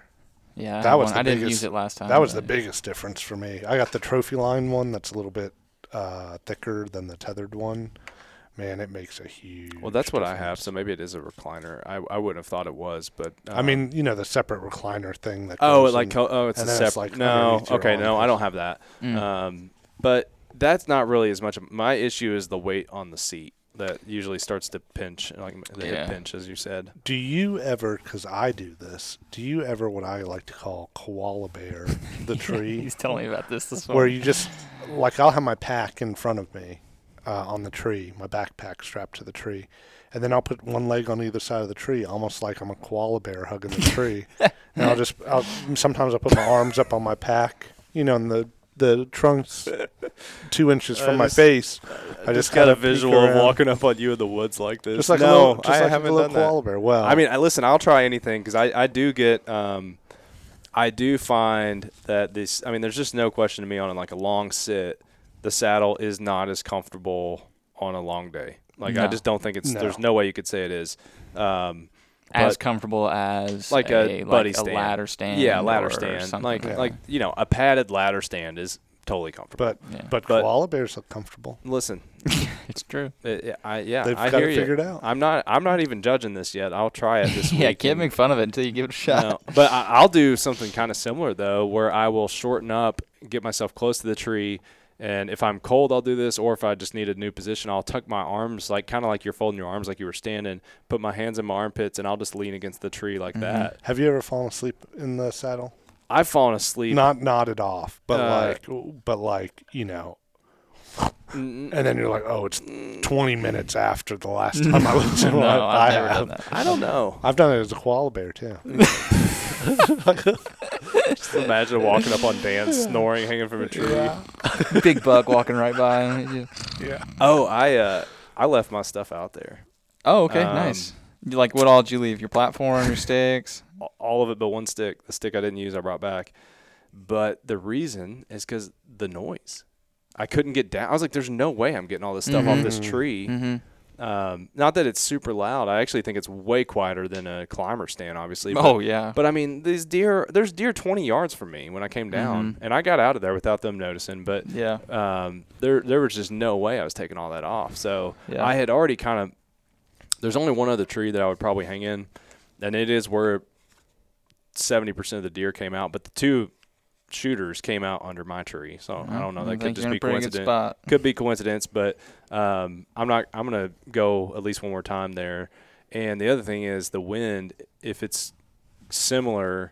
Yeah, That had was one. the I didn't use it last time. That was the but- biggest difference for me. I got the Trophyline one that's a little bit uh, thicker than the Tethrd one. Man, it makes a huge. well, that's what I have, so maybe it is a recliner. I, I wouldn't have thought it was, but I um, mean, you know, the separate recliner thing that. oh, goes it like in- oh, it's a then it's, separate. like, no, okay, no, I don't have that. Mm. Um, but that's not really as much. Of, my issue is the weight on the seat that usually starts to pinch, like the Yeah. hip pinch, as you said. Do you ever? Because I do this. Do you ever what I like to call koala bear [laughs] the tree? He's telling me about this this morning. where you just like I'll have my pack in front of me uh, on the tree, my backpack strapped to the tree, and then I'll put one leg on either side of the tree, almost like I'm a koala bear hugging the tree. [laughs] and I'll just I'll, sometimes I put my arms up on my pack, you know, and the the trunk's two inches from I my just- face. I just just got a visual of walking up on you in the woods like this. Just like no, a little, just I like haven't a little done that. bear. Well, I mean, I listen. I'll try anything because I, I do get um, I do find that this. I mean, there's just no question to me on like a long sit, the saddle is not as comfortable on a long day. Like I just don't think it's. No. There's no way you could say it is. Um, as comfortable as like a, buddy like stand, a ladder stand. Yeah, ladder or stand. something Like Yeah. like you know, a padded ladder stand is totally comfortable. but Yeah. but But- koala bears look comfortable. listen, [laughs] it's true. it, it- I yeah, They've I got hear it you. out. I'm not. I'm not even judging this yet. I'll try it this [laughs] yeah, week. can't and- make fun of it until you give it a shot. No, but I, I'll do something kind of similar though, where I will shorten up, get myself close to the tree, and if I'm cold, I'll do this, or if I just need a new position, I'll tuck my arms like kind of like you're folding your arms like you were standing, put my hands in my armpits, and I'll just lean against the tree like that. Have you ever fallen asleep in the saddle? I've fallen asleep. Not nodded off, but Uh, like, but like, you know, and then you're like, oh, it's 20 minutes after the last [laughs] time I was in no, one. I've I have. I don't know. I've done it as a koala bear too. [laughs] [laughs] Just imagine walking up on Dan snoring, hanging from a tree. Big buck walking right by. him. yeah. Oh, I uh, I left my stuff out there. Oh, okay, Um, nice. You like what all did you leave? Your platform, your sticks. A- all of it but one stick. The stick I didn't use, I brought back. But the reason is because the noise. I couldn't get down. I was like, "There's no way I'm getting all this stuff off this Mhm. tree." Mm-hmm. Um, not that it's super loud. I actually think it's way quieter than a climber stand, obviously. But, Oh yeah. but I mean, these deer. There's deer 20 yards from me when I came down, Mhm. and I got out of there without them noticing. But yeah. um, there there was just no way I was taking all that off. So Yeah. I had already kind of. There's only one other tree that I would probably hang in, and it is where seventy percent of the deer came out. But the two shooters came out under my tree, so I don't know. That could just be a pretty good coincidence. Could be coincidence, but um, I'm not. I'm gonna go at least one more time there. And the other thing is the wind. If it's similar,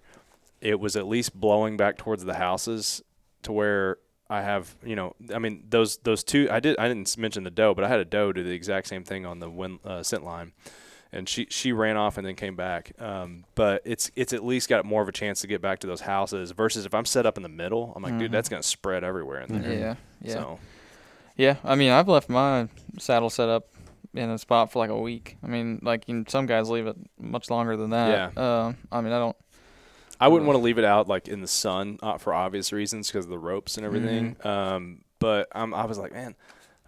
it was at least blowing back towards the houses to where I have, you know, I mean those those two. I did I didn't mention the doe, but I had a doe do the exact same thing on the wind uh, scent line, and she she ran off and then came back. Um, but it's it's at least got more of a chance to get back to those houses versus if I'm set up in the middle, I'm like, dude, Mhm. that's gonna spread everywhere in there. Yeah. Yeah. So Yeah. I mean, I've left my saddle set up in a spot for like a week. I mean, like you know, some guys leave it much longer than that. Yeah. Uh, I mean, I don't. I wouldn't want to leave it out like in the sun uh, for obvious reasons because of the ropes and everything. Um, but I'm, I was like, man,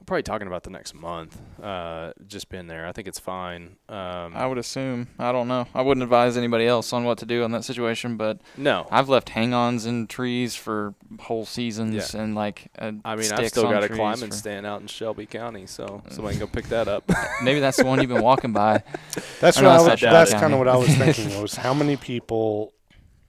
probably talking about the next month. Uh, just been there. I think it's fine. Um, I would assume. I don't know. I wouldn't advise anybody else on what to do in that situation, but no, I've left hang-ons in trees for whole seasons Yeah. and like. Uh, I mean, I've still got a climbing stand out in Shelby County, so [laughs] somebody can go pick that up. [laughs] Maybe that's the one you've been walking by. [laughs] That's what I was, not that's kind of what I was thinking was how many people,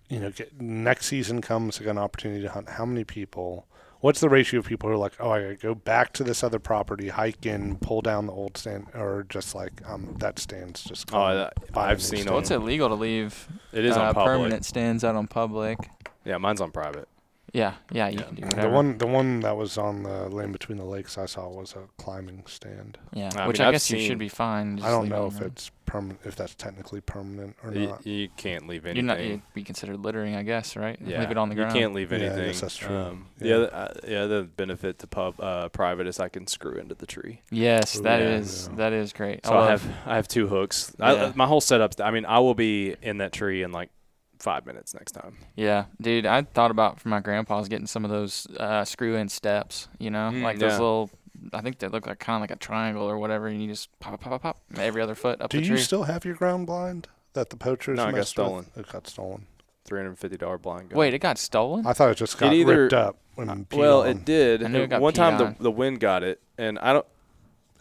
you know, get, next season comes, they got an opportunity to hunt. How many people? What's the ratio of people who are like, oh, I gotta go back to this other property, hike in, pull down the old stand, or just like, um, that stand's just. Oh, gone, that- buy a I've seen stand. Well, it's illegal to leave It is uh, on public. permanent stands out on public. Yeah, mine's on private. Yeah, yeah, you Yeah. can do The one, the one that was on the lane between the lakes, I saw was a climbing stand. yeah, I which mean, I I've guess you seen- should be fine. I don't know if it's permanent, if that's technically permanent or You, not. you can't leave anything. You're anything. not. You'd be considered littering, I guess, right? yeah, Leave it on the ground. You can't leave Yeah, I anything. guess that's true. Um, The Yeah. other, uh, the other benefit to pub uh, private is I can screw into the tree. Yes, Ooh, that yeah. is Yeah. that is great. So I I love- have I have two hooks. I, Yeah. my whole setup's. I mean, I will be in that tree in like five minutes next time. Yeah, dude, I thought about for my grandpa's getting some of those uh, screw-in steps. You know, Mm, like those yeah. little. I think they look like kind of like a triangle or whatever, and you just pop, pop, pop, pop every other foot up Do the you tree. still have your ground blind that the poachers No, it got messed with? stolen. It got stolen. Three hundred fifty dollar blind gun. Wait, it got stolen? I thought it just got It either- ripped up when peed well, on. it did. I knew it got One time on. the the wind got it, and I don't.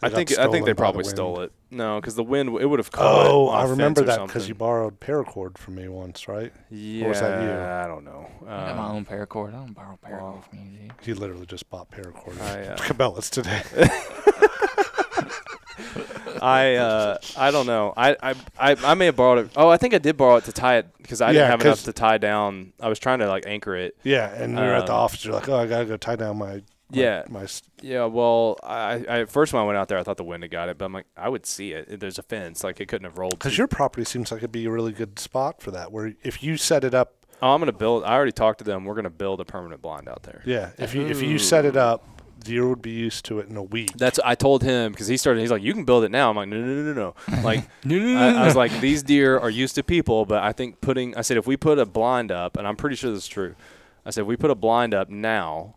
I think I think they by the probably stole it. No, because the wind it would have caught. Oh, on I a remember that because you borrowed paracord from me once, right? Yeah, was that you? I don't know. I got my Um, own paracord. I don't borrow paracord wow. from you, dude. He literally just bought paracord. I, uh, [laughs] Cabela's today. [laughs] I uh, I don't know. I, I I I may have borrowed it. Oh, I think I did borrow it to tie it because I Yeah, didn't have enough to tie down. I was trying to like anchor it. yeah, and we were at the Um, office. You're like, oh, I gotta go tie down my. My Yeah. My. s- Yeah, well, I, I first when I went out there, I thought the wind had got it, but I'm like, I would see it. There's a fence, like it couldn't have rolled. Because your property seems like it'd be a really good spot for that. Where if you set it up, oh, I'm gonna build. I already talked to them. We're gonna build a permanent blind out there. yeah, if you if you set it up, deer would be used to it in a week. That's I told him because he started. He's like, you can build it now. I'm like, no, no, no, no, no. [laughs] Like, No, no, I, I was like, these deer are used to people, but I think putting. I said if we put a blind up, and I'm pretty sure this is true. I said if we put a blind up now,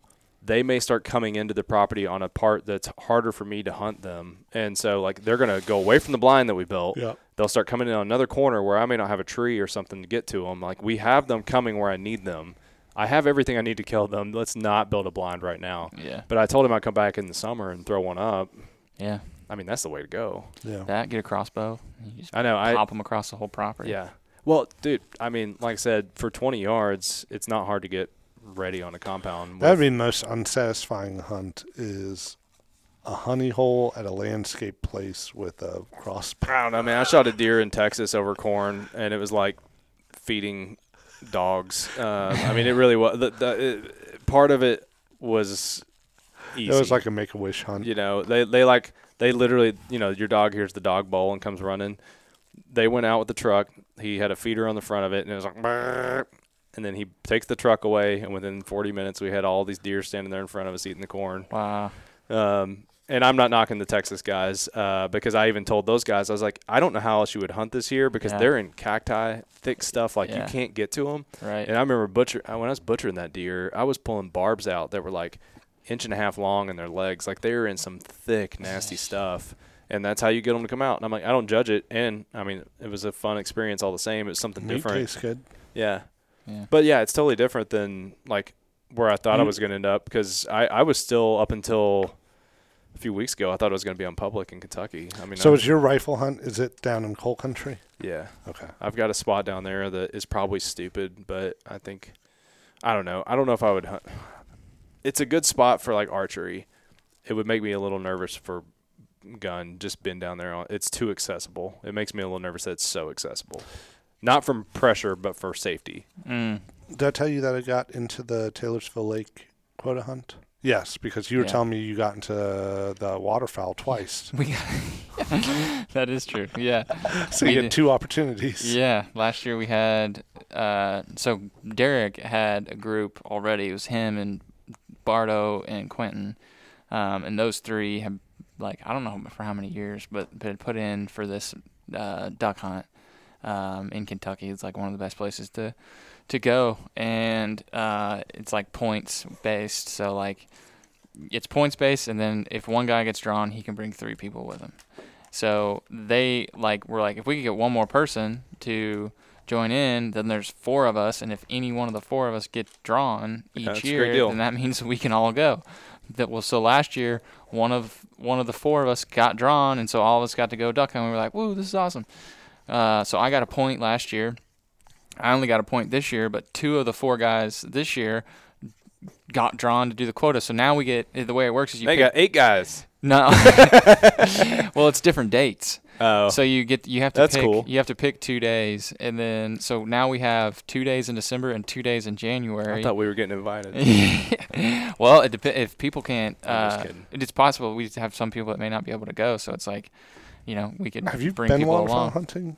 they may start coming into the property on a part that's harder for me to hunt them, and so like they're gonna go away from the blind that we built. Yeah. They'll start coming in on another corner where I may not have a tree or something to get to them. Like we have them coming where I need them. I have everything I need to kill them. Let's not build a blind right now. Yeah, But I told him I'd come back in the summer and throw one up. yeah. I mean, that's the way to go. Yeah. That get a crossbow. You just I know. I pop them across the whole property. yeah. Well, dude, I mean, like I said, for 20 yards, it's not hard to get ready on a compound. That'd be the most unsatisfying hunt is a honey hole at a landscape place with a crossbow. I don't know, man. I shot a deer in Texas over corn, and it was like feeding dogs. Um, I mean, it really was. The, the, it, part of it was easy. It was like a make a wish hunt. you know, they they like they literally, you know, your dog hears the dog bowl and comes running. They went out with the truck. He had a feeder on the front of it, and it was like. And then he takes the truck away, and within 40 minutes, we had all these deer standing there in front of us eating the corn. Wow. Um, and I'm not knocking the Texas guys uh, because I even told those guys I was like, I don't know how else you would hunt this here because Yeah. they're in cacti, thick stuff. Like Yeah. you can't get to them. Right. And I remember butcher uh, when I was butchering that deer, I was pulling barbs out that were like inch and a half long in their legs. Like they were in some thick, nasty stuff. And that's how you get them to come out. And I'm like, I don't judge it. And I mean, it was a fun experience all the same. It was something Meat different. tastes good. Yeah. Yeah. But yeah, it's totally different than like where I thought I was going to end up because I, I was still up until a few weeks ago. I thought I was going to be on public in Kentucky. I mean, So I- is your rifle hunt? Is it down in coal country? yeah, Okay. I've got a spot down there that is probably stupid, but I think I don't know. I don't know if I would hunt. It's a good spot for like archery. It would make me a little nervous for gun. Just been down there. Uh, it's too accessible. It makes me a little nervous that it's so accessible. Not from pressure, but for safety. Mm. Did I tell you that I got into the Taylorsville Lake quota hunt? Yes, because you were Yeah. telling me you got into the waterfowl twice. [laughs] We [laughs] that is true. Yeah. [laughs] so We you did- two opportunities. Yeah, last year we had uh, so Derek had a group already. It was him and Bardo and Quentin, um, and those three have like I don't know for how many years, but but had put in for this uh, duck hunt um, in Kentucky. It's like one of the best places to to go, and uh, it's like points based. So like it's points based, and then if one guy gets drawn, he can bring three people with him. So they like were like if we could get one more person to join in, then there's four of us, and if any one of the four of us get drawn each that's year, then that [laughs] means we can all go. That well, so last year one of one of the four of us got drawn, and so all of us got to go duck hunt. We were like, "Woo, this is awesome!" Uh, so I got a point last year. I only got a point this year, but two of the four guys this year got drawn to do the quota. So now we get the way it works is you They pick, got eight guys. no. [laughs] [laughs] well, it's different dates. Oh, So you get you have to That's pick cool. you have to pick two days, and then so now we have two days in December and two days in January. I thought we were getting invited. [laughs] well, it dep- if people can't. Uh, kidding. it's possible we have some people that may not be able to go. So it's like, you know, we could Have you bring been people waterfowl along. hunting?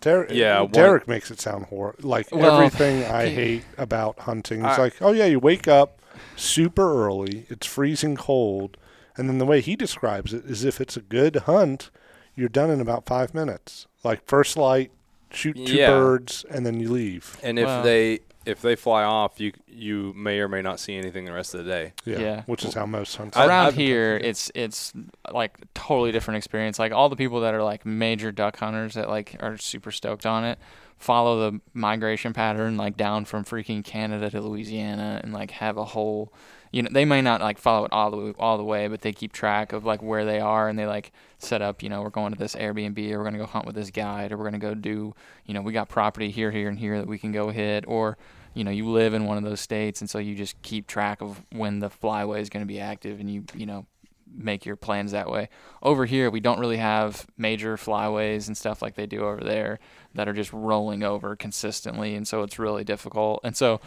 Derek, Yeah, one- Derek makes it sound horrible. Like Well, everything I he- hate about hunting. It's I- like, oh yeah, you wake up super early, it's freezing cold, and then the way he describes it is if it's a good hunt, you're done in about five minutes. Like first light, shoot two Yeah. birds, and then you leave. And if Well- they if they fly off, you you may or may not see anything the rest of the day. Yeah, Yeah. which is how most hunts. I- Around I've- here, it's it's like totally different experience. Like all the people that are like major duck hunters that like are super stoked on it, follow the migration pattern like down from freaking Canada to Louisiana and like have a whole, you know, they may not like follow it all the all the way, but they keep track of like where they are and they like set up. You know, we're going to this Airbnb or we're gonna go hunt with this guide or we're gonna go do, you know, we got property here, here, and here that we can go hit or you know you live in one of those states and so you just keep track of when the flyway is going to be active and you you know make your plans that way. Over here we don't really have major flyways and stuff like they do over there that are just rolling over consistently and so it's really difficult. And so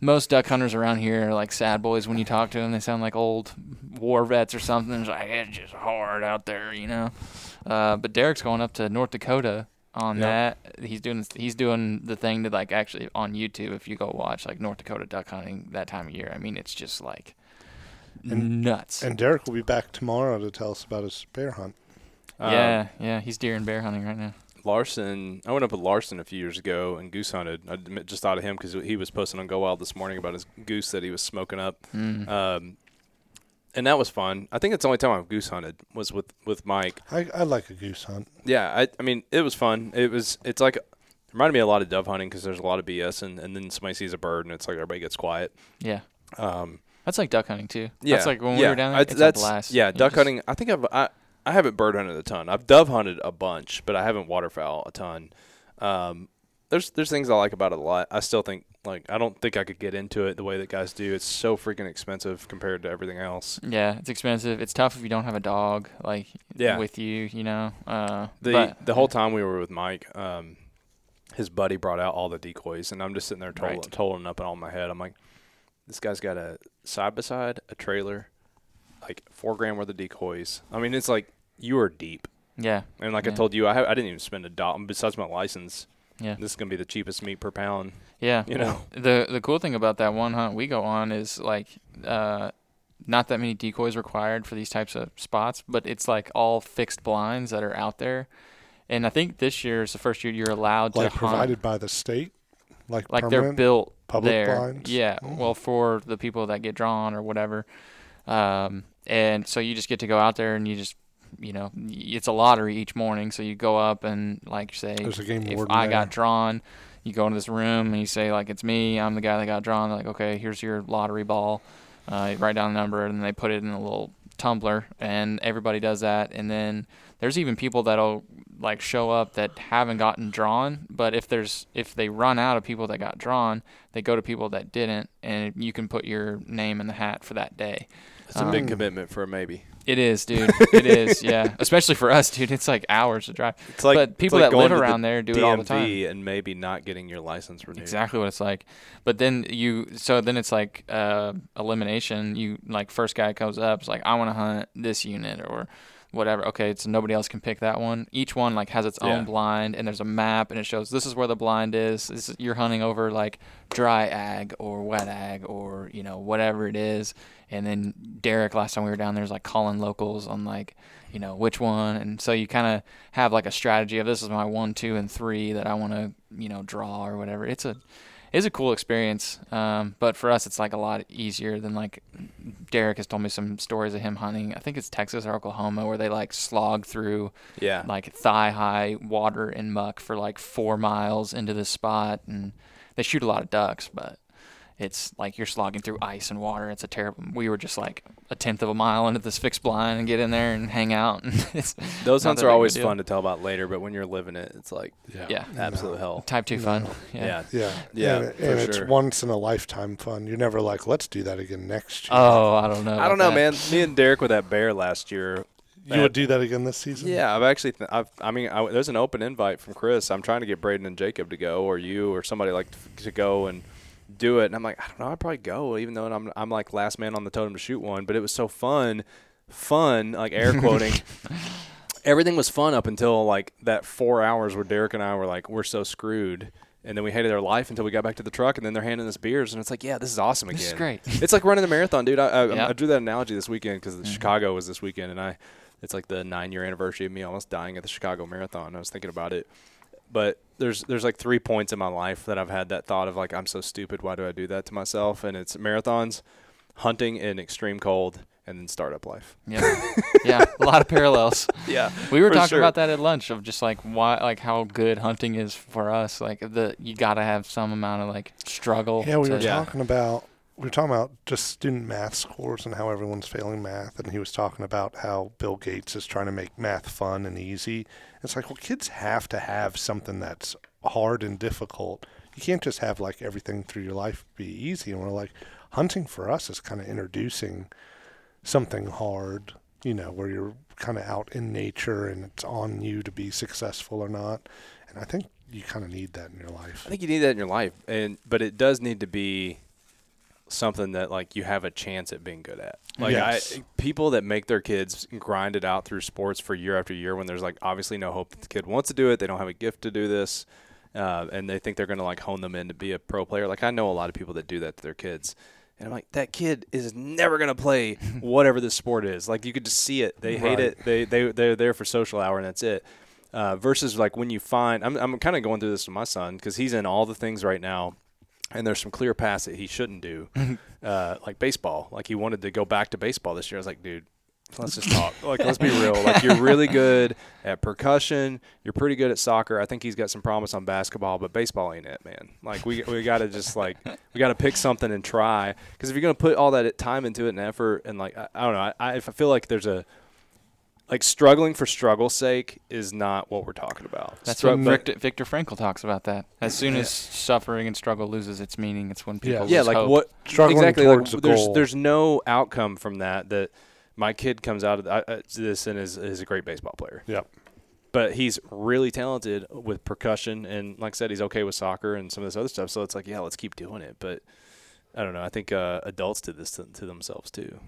most duck hunters around here are like sad boys when you talk to them they sound like old war vets or something. It's like it's just hard out there you know? Uh, but derek's going up to north dakota on Yep. that. He's doing he's doing the thing that like actually on YouTube if you go watch like North Dakota duck hunting that time of year. I mean it's just like And- nuts and Derek will be back tomorrow to tell us about his bear hunt. Um, yeah yeah he's deer and bear hunting right now Larson, I went up with Larson a few years ago and goose hunted. I just thought of him because he was posting on Go Wild this morning about his goose that he was smoking up, mm. um, and that was fun. I think it's the only time I've goose hunted was with with Mike. I, I like a goose hunt. Yeah, I, I mean it was fun. It was it's like reminded me a lot of dove hunting because there's a lot of BS and, and then somebody sees a bird and it's like everybody gets quiet. yeah Um, that's like duck hunting too yeah, that's like when we were down there I- it's that's, a blast Yeah, You duck just- hunting. I think I've I, I haven't bird hunted a ton. I've dove hunted a bunch, but I haven't waterfowl a ton. Um, there's there's things I like about it a lot. I still think like I don't think I could get into it the way that guys do. It's so freaking expensive compared to everything else. yeah it's expensive it's tough if you don't have a dog like Yeah. with you you know uh The but, the whole time we were with Mike, um, his buddy brought out all the decoys, and I'm just sitting there total, Right. totaling up in all my head. I'm like, this guy's got a side by side, a trailer, like four grand worth of decoys. I mean, it's like you are deep. yeah And like I told you, I, ha- I didn't even spend a dollar besides my license. yeah This is gonna be the cheapest meat per pound. Yeah. You know. The the cool thing about that one hunt we go on is like uh not that many decoys required for these types of spots, but it's like all fixed blinds that are out there. And I think this year is the first year you're allowed Like to hunt provided by the state. Like, like they're built public there. blinds? Yeah. Oh. Well, for the people that get drawn or whatever. Um, and so you just get to go out there and you just, you know, it's a lottery each morning. So you go up and like say, There's a game if I there. got drawn, you go into this room and you say like it's me, I'm the guy that got drawn. They're like, okay, here's your lottery ball. Uh, you write down the number and they put it in a little tumbler and everybody does that. And then there's even people that'll like show up that haven't gotten drawn, but if there's if they run out of people that got drawn, they go to people that didn't, and you can put your name in the hat for that day. It's a big Um, commitment for a maybe. It is, dude. [laughs] it is, yeah. Especially for us, dude. It's like hours to drive. It's like but people like that live to the around there do it all the time. DMV and maybe not getting your license renewed. Exactly what it's like. But then you, so then it's like uh, elimination. You like first guy comes up, it's like I want to hunt this unit, or whatever. Okay, so nobody else can pick that one. Each one like has its own blind, and there's a map, and it shows this is where the blind is. This is, you're hunting over like dry ag or wet ag or you know whatever it is. And then Derek, last time we were down there, was like calling locals on like you know which one, and so you kind of have like a strategy of this is my one, two, and three that I want to you know draw or whatever. It's a it's a cool experience, um, but for us, it's like a lot easier than like Derek has told me some stories of him hunting. I think it's Texas or Oklahoma where they like slog through Yeah. like thigh high water and muck for like four miles into this spot, and they shoot a lot of ducks, but it's like you're slogging through ice and water. It's a terrible. We were just like a tenth of a mile into this fixed blind and get in there and hang out. [laughs] And it's Those hunts are big of a always fun to tell about later, but when you're living it, it's like Yeah, absolute hell. type two fun. Yeah. Yeah. Yeah, Yeah, and, for and it's sure. once in a lifetime fun. You're never like, let's do that again next year. Oh, I don't know. I don't know, that. man. Me and Derek with that bear last year. you would do that again this season? Yeah, I've actually. Th- I've, I mean, I, there's an open invite from Chris. I'm trying to get Brayden and Jacob to go, or you, or somebody like to, to go and do it. And I'm like, I don't know. I'd probably go, even though I'm I'm like last man on the totem to shoot one. But it was so fun, fun, like air quoting. [laughs] Everything was fun up until like that four hours where Derek and I were like, we're so screwed. And then we hated our life until we got back to the truck, and then they're handing us beers, and it's like, yeah, this is awesome again. This is great. It's like running a marathon, dude. I, I, Yeah. I drew that analogy this weekend because Mm-hmm. Chicago was this weekend, and I, it's like the nine year anniversary of me almost dying at the Chicago Marathon. I was thinking about it, but there's there's like three points in my life that I've had that thought of like I'm so stupid. Why do I do that to myself? And it's marathons, hunting in extreme cold, and then startup life. Yeah, yeah, a lot of parallels. [laughs] Yeah, We were talking sure. about that at lunch of just like why, like how good hunting is for us. Like the you gotta have some amount of like struggle. Yeah, we to, were Yeah. talking about we were talking about just student math scores and how everyone's failing math, and he was talking about how Bill Gates is trying to make math fun and easy. It's like, well, kids have to have something that's hard and difficult. You can't just have like everything through your life be easy. And we're like, hunting for us is kind of introducing something hard, you know, where you're kind of out in nature and it's on you to be successful or not. And I think you kind of need that in your life. I think you need that in your life, and but it does need to be something that like you have a chance at being good at. Like Yes. I, people that make their kids grind it out through sports for year after year, when there's like obviously no hope that the kid wants to do it, they don't have a gift to do this, uh, and they think they're going to like hone them in to be a pro player. Like I know a lot of people that do that to their kids. And I'm like, that kid is never gonna play [laughs] whatever this sport is. Like you could just see it. They hate Right. it. They they they're there for social hour and that's it. Uh, versus like when you find, I'm I'm kind of going through this with my son because he's in all the things right now, and there's some clear paths that he shouldn't do, [laughs] uh, like baseball. Like he wanted to go back to baseball this year. I was like, dude, let's just [laughs] talk. Like let's be real. Like you're really good at percussion. You're pretty good at soccer. I think he's got some promise on basketball, but baseball ain't it, man. Like we we got to just like we got to pick something and try. Because if you're gonna put all that time into it and effort and like I, I don't know, I, I I feel like there's a like struggling for struggle's sake is not what we're talking about. That's Strug- what Viktor, Viktor Frankl talks about. That as soon as suffering and struggle loses its meaning, it's when people yeah, lose like hope. what Struggling exactly? towards like a there's goal. there's no outcome from that that my kid comes out of uh, uh, this and is is a great baseball player. Yep. But he's really talented with percussion and like I said, he's okay with soccer and some of this other stuff. So it's like, yeah, let's keep doing it. But I don't know. I think uh, adults did this to, to themselves too.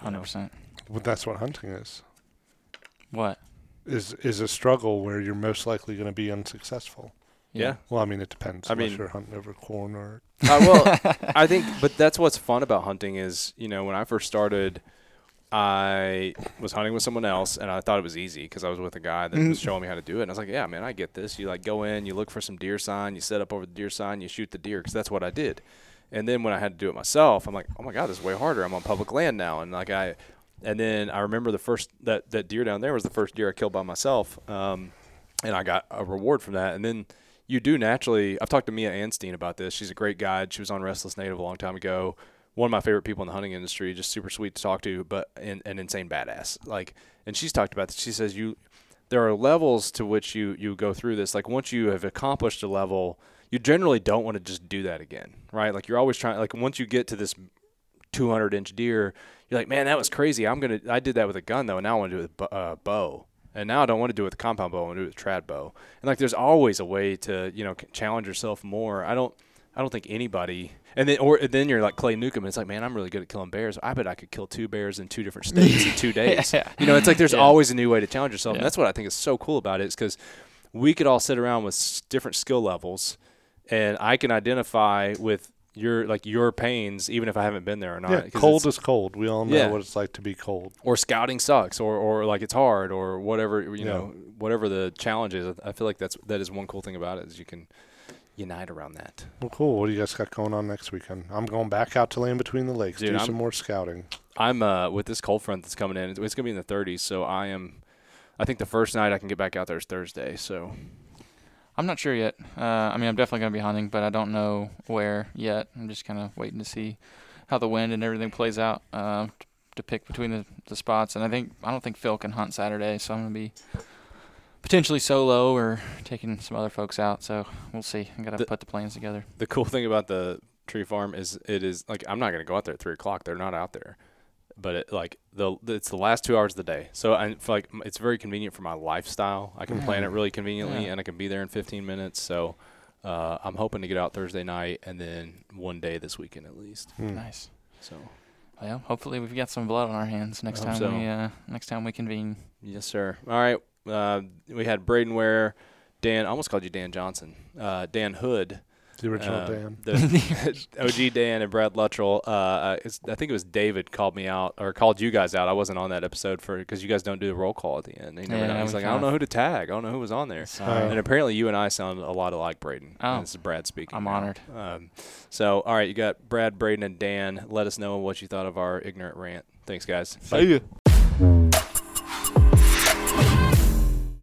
Hundred percent. But that's what hunting is. What? Is is a struggle where you're most likely going to be unsuccessful. Yeah. Well, I mean, it depends. I mean- you're hunting over corn or Uh, well, [laughs] I think, but that's what's fun about hunting is, you know, when I first started, I was hunting with someone else, and I thought it was easy because I was with a guy that was showing me how to do it. And I was like, "Yeah, man, I get this. You like go in, you look for some deer sign, you set up over the deer sign, you shoot the deer because that's what I did." And then when I had to do it myself, I'm like, "Oh my god, this is way harder. I'm on public land now." And like I, and then I remember the first that that deer down there was the first deer I killed by myself, um, and I got a reward from that. And then you do naturally. I've talked to Mia Anstine about this. She's a great guide. She was on Restless Native a long time ago. One of my favorite people in the hunting industry. Just super sweet to talk to, but an, an insane badass. Like, and she's talked about this. She says you, there are levels to which you you go through this. Like once you have accomplished a level, you generally don't want to just do that again, right? Like you're always trying. Like once you get to this 200 inch deer, you're like, man, that was crazy. I'm gonna. I did that with a gun though, and now I want to do it with a uh, bow. And now I don't want to do it with a compound bow. I want to do it with a trad bow. And like, there's always a way to you know challenge yourself more. I don't. I don't think anybody. And then, or then you're like Clay Newcomb. And it's like, man, I'm really good at killing bears. I bet I could kill two bears in two different states in two [laughs] days. Yeah. You know, it's like there's Yeah. always a new way to challenge yourself. yeah. And that's what I think is so cool about it. Is because we could all sit around with s- different skill levels, and I can identify with your like your pains, even if I haven't been there or not. Yeah, cold is cold. We all know Yeah. what it's like to be cold. or scouting sucks, or, or like it's hard, or whatever you Yeah. know, whatever the challenge is. I feel like that's that is one cool thing about it is you can unite around that. Well, cool. What do you guys got going on next weekend? I'm going back out to land between the lakes, Dude, do I'm- some more scouting. I'm uh, with this cold front that's coming in. It's, it's gonna be in the 30s, so I am. I think the first night I can get back out there is Thursday. So I'm not sure yet. Uh, I mean, I'm definitely gonna be hunting, but I don't know where yet. I'm just kind of waiting to see how the wind and everything plays out uh, to pick between the, the spots. And I think I don't think Phil can hunt Saturday, so I'm gonna be potentially solo or taking some other folks out. So we'll see. I gotta put the plans together. the cool thing about the tree farm is it is like I'm not gonna go out there at three o'clock. They're not out there, but it like the it's the last two hours of the day. So I feel like it's very convenient for my lifestyle. I can plan it really conveniently, Yeah. and I can be there in 15 minutes. So. Uh, I'm hoping to get out Thursday night and then one day this weekend at least. Hmm. Nice. So Well, hopefully we've got some blood on our hands next time so. we uh, next time we convene. Yes, sir. All right. Uh, we had Brayden Ware, Dan. I almost called you Dan Johnson. Uh, Dan Hood. The original uh, Dan. The [laughs] OG Dan and Brad Luttrell. Uh, uh, it's, I think it was David called me out or called you guys out. I wasn't on that episode for because you guys don't do the roll call at the end. He never Yeah, know. He's we like, I don't know who to tag. I don't know who was on there. Sorry. And apparently, you and I sound a lot alike, Brayden. Oh. This is Brad speaking. I'm honored. Um, so, all right, you got Brad, Brayden, and Dan. Let us know what you thought of our ignorant rant. Thanks, guys. See ya.